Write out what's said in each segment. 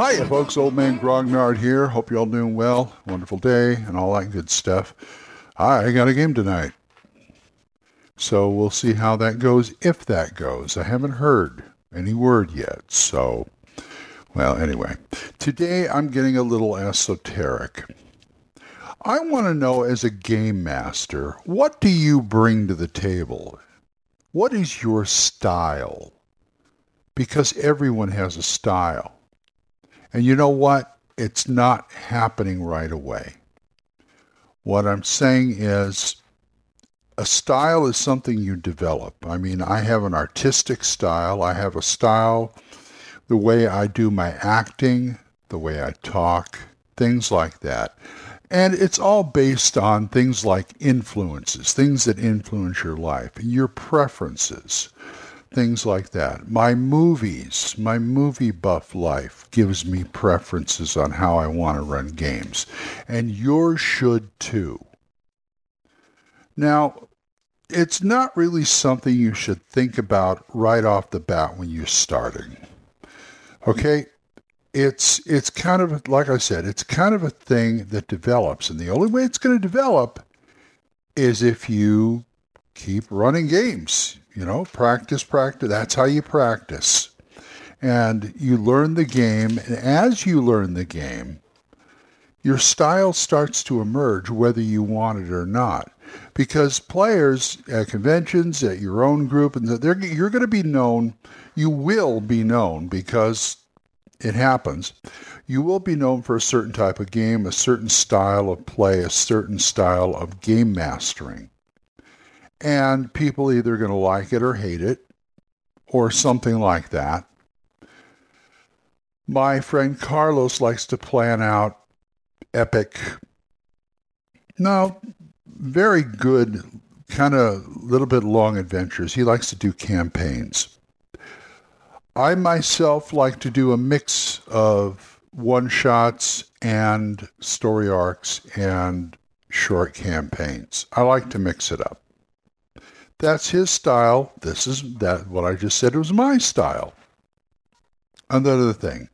Hiya, folks. Old Man Grognard here. Hope you're all doing well. Wonderful day and all that good stuff. I got a game tonight. So we'll see how that goes, if that goes. I haven't heard any word yet. So, well, anyway. Today I'm getting a little esoteric. I want to know, as a game master, what do you bring to the table? What is your style? Because everyone has a style. And you know what? It's not happening right away. What I'm saying is a style is something you develop. I mean, I have an artistic style. I have a style, the way I do my acting, the way I talk, things like that. And it's all based on things like influences, things that influence your life, your preferences things like that. My movies, my movie buff life gives me preferences on how I want to run games. And yours should too. Now, it's not really something you should think about right off the bat when you're starting. Okay? It's it's kind of like I said, it's kind of a thing that develops and the only way it's going to develop is if you keep running games you know, practice, practice. That's how you practice. And you learn the game. And as you learn the game, your style starts to emerge whether you want it or not. Because players at conventions, at your own group, and you're going to be known, you will be known because it happens. You will be known for a certain type of game, a certain style of play, a certain style of game mastering and people either going to like it or hate it or something like that. My friend Carlos likes to plan out epic, no, very good, kind of little bit long adventures. He likes to do campaigns. I myself like to do a mix of one shots and story arcs and short campaigns. I like to mix it up. That's his style. This is that what I just said was my style. Another thing,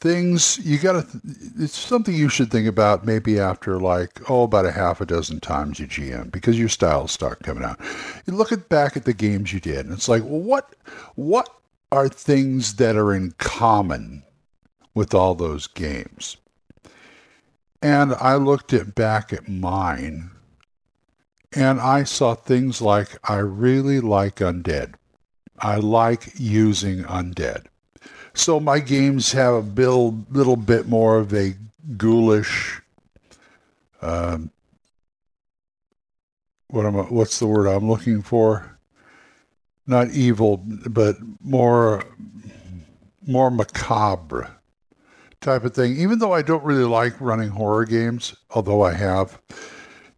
things you got to. It's something you should think about maybe after like oh about a half a dozen times you GM because your styles start coming out. You look at back at the games you did, and it's like, well, what what are things that are in common with all those games? And I looked at back at mine and I saw things like I really like undead. I like using undead. So my games have a build, little bit more of a ghoulish, um, what am I, what's the word I'm looking for? Not evil, but more more macabre type of thing. Even though I don't really like running horror games, although I have,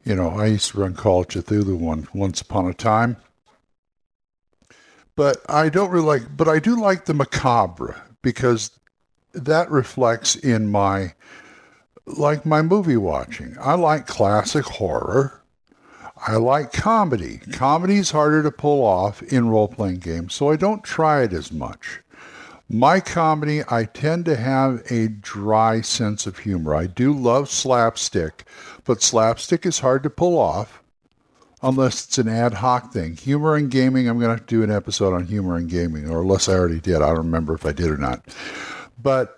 you know, I used to run Call of Cthulhu one once upon a time. But I don't really like, but I do like the macabre because that reflects in my, like my movie watching. I like classic horror. I like comedy. Comedy is harder to pull off in role playing games, so I don't try it as much. My comedy, I tend to have a dry sense of humor. I do love slapstick, but slapstick is hard to pull off unless it's an ad hoc thing. Humor and gaming, I'm going to do an episode on humor and gaming, or unless I already did. I don't remember if I did or not. But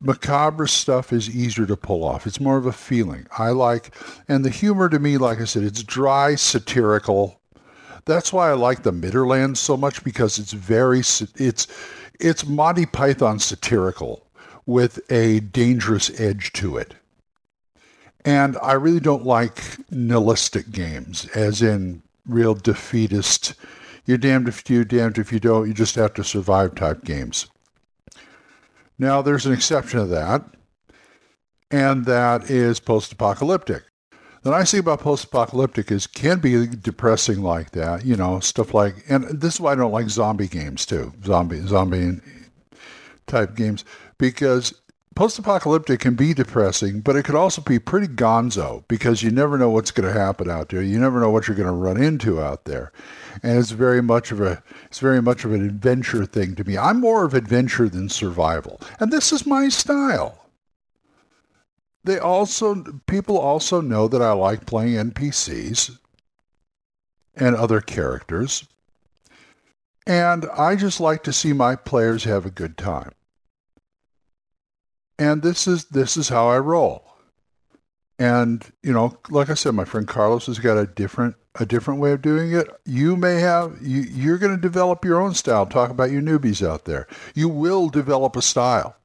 macabre stuff is easier to pull off. It's more of a feeling. I like, and the humor to me, like I said, it's dry, satirical. That's why I like the Midderlands so much because it's very, it's, it's Monty Python satirical with a dangerous edge to it. And I really don't like nihilistic games, as in real defeatist, you're damned if you damned if you don't, you just have to survive type games. Now, there's an exception to that, and that is post-apocalyptic. The nice thing about post-apocalyptic is can be depressing like that, you know, stuff like, and this is why I don't like zombie games too, zombie zombie type games, because post-apocalyptic can be depressing, but it could also be pretty gonzo because you never know what's going to happen out there. You never know what you're going to run into out there, and it's very much of a it's very much of an adventure thing to me. I'm more of adventure than survival, and this is my style. They also people also know that I like playing NPCs and other characters. And I just like to see my players have a good time and this is this is how I roll. And you know, like I said, my friend Carlos has got a different a different way of doing it. You may have you, you're going to develop your own style. Talk about your newbies out there. You will develop a style,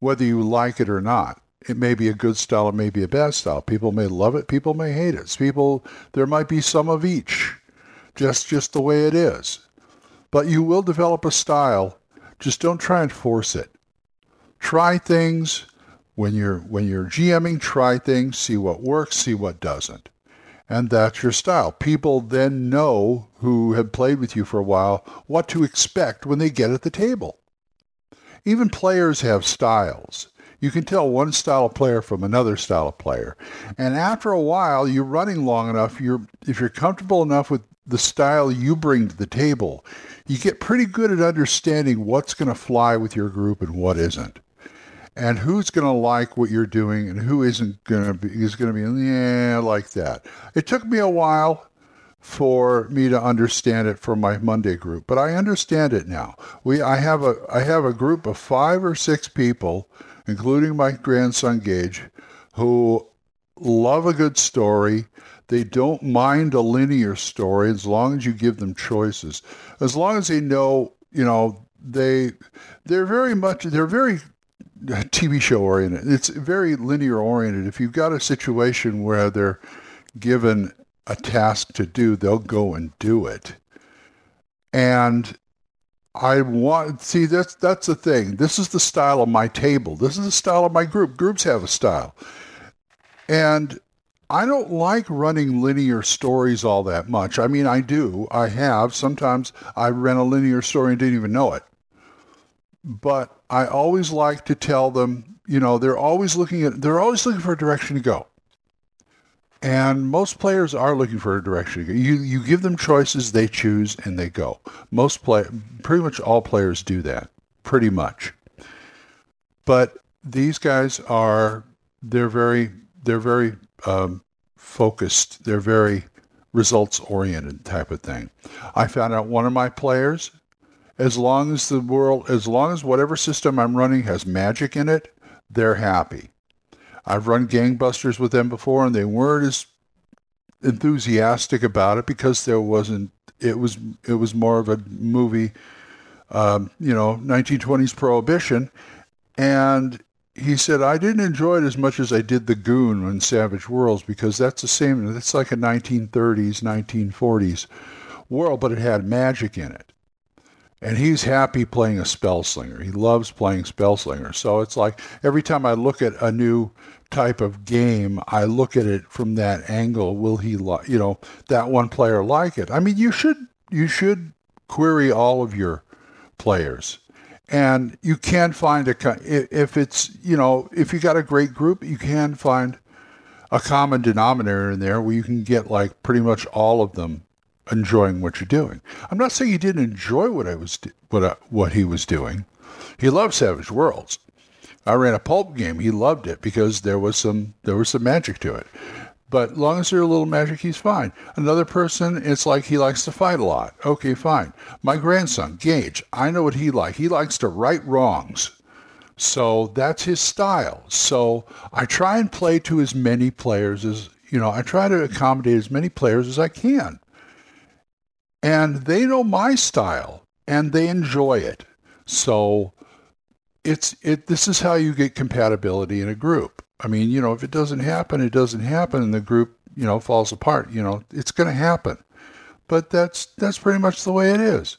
whether you like it or not. It may be a good style, it may be a bad style. People may love it, people may hate it. People there might be some of each, just just the way it is. But you will develop a style. Just don't try and force it try things when you're when you're GMing, try things, see what works, see what doesn't. And that's your style. People then know who have played with you for a while what to expect when they get at the table. Even players have styles. You can tell one style of player from another style of player. And after a while, you're running long enough, you're if you're comfortable enough with the style you bring to the table, you get pretty good at understanding what's going to fly with your group and what isn't and who's going to like what you're doing and who isn't going to be is going to be yeah like that. It took me a while for me to understand it for my Monday group, but I understand it now. We I have a I have a group of 5 or 6 people including my grandson Gage who love a good story. They don't mind a linear story as long as you give them choices. As long as they know, you know, they they're very much they're very TV show oriented. It's very linear oriented. If you've got a situation where they're given a task to do, they'll go and do it. And I want see that's that's the thing. This is the style of my table. This is the mm-hmm. style of my group. Groups have a style. And I don't like running linear stories all that much. I mean, I do. I have. Sometimes I ran a linear story and didn't even know it but I always like to tell them, you know, they're always looking at, they're always looking for a direction to go. And most players are looking for a direction. You, you give them choices, they choose, and they go. Most play, pretty much all players do that, pretty much. But these guys are, they're very, they're very um, focused. They're very results oriented type of thing. I found out one of my players as long as the world, as long as whatever system I'm running has magic in it, they're happy. I've run gangbusters with them before, and they weren't as enthusiastic about it because there wasn't. It was it was more of a movie, um, you know, 1920s prohibition, and he said I didn't enjoy it as much as I did the Goon in Savage Worlds because that's the same. It's like a 1930s, 1940s world, but it had magic in it and he's happy playing a spell slinger. He loves playing spell slinger. So it's like every time I look at a new type of game, I look at it from that angle. Will he, li- you know, that one player like it? I mean, you should you should query all of your players, and you can find a if it's you know if you got a great group, you can find a common denominator in there where you can get like pretty much all of them enjoying what you're doing. I'm not saying he didn't enjoy what I was what I, what he was doing. He loved Savage Worlds. I ran a pulp game. He loved it because there was some there was some magic to it. But long as there's a little magic, he's fine. Another person, it's like he likes to fight a lot. Okay, fine. My grandson, Gage, I know what he likes. He likes to right wrongs. So that's his style. So I try and play to as many players as, you know, I try to accommodate as many players as I can. And they know my style and they enjoy it. So it's it this is how you get compatibility in a group. I mean, you know, if it doesn't happen, it doesn't happen and the group, you know, falls apart, you know, it's going to happen. But that's that's pretty much the way it is.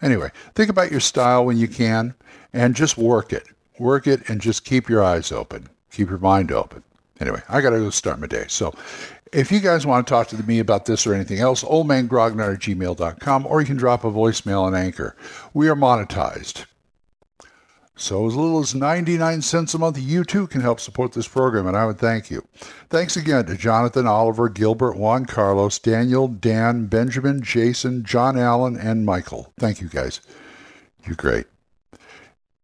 Anyway, think about your style when you can and just work it work it, and just keep your eyes open. Keep your mind open. Anyway, I got to go start my day. So if you guys want to talk to me about this or anything else, oldmangrognard at gmail.com, or you can drop a voicemail on Anchor. We are monetized. So as little as 99 cents a month, you too can help support this program, and I would thank you. Thanks again to Jonathan, Oliver, Gilbert, Juan Carlos, Daniel, Dan, Benjamin, Jason, John Allen, and Michael. Thank you guys. You're great.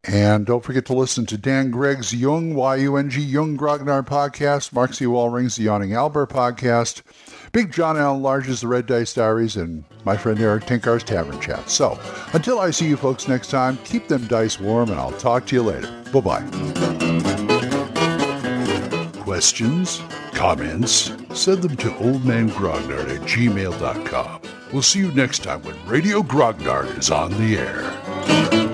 And don't forget to listen to Dan Gregg's Yung, Y-U-N-G, Yung Grognard podcast, Mark C. Wallring's The Yawning Albert podcast, Big John Allen Large's The Red Dice Diaries, and my friend Erik Tenkar's Tavern Chat. So, until I see you folks next time, keep them dice warm, and I'll talk to you later. Bye-bye. Questions? Comments? Send them to oldmangrognard at gmail.com. We'll see you next time when Radio Grognard is on the air.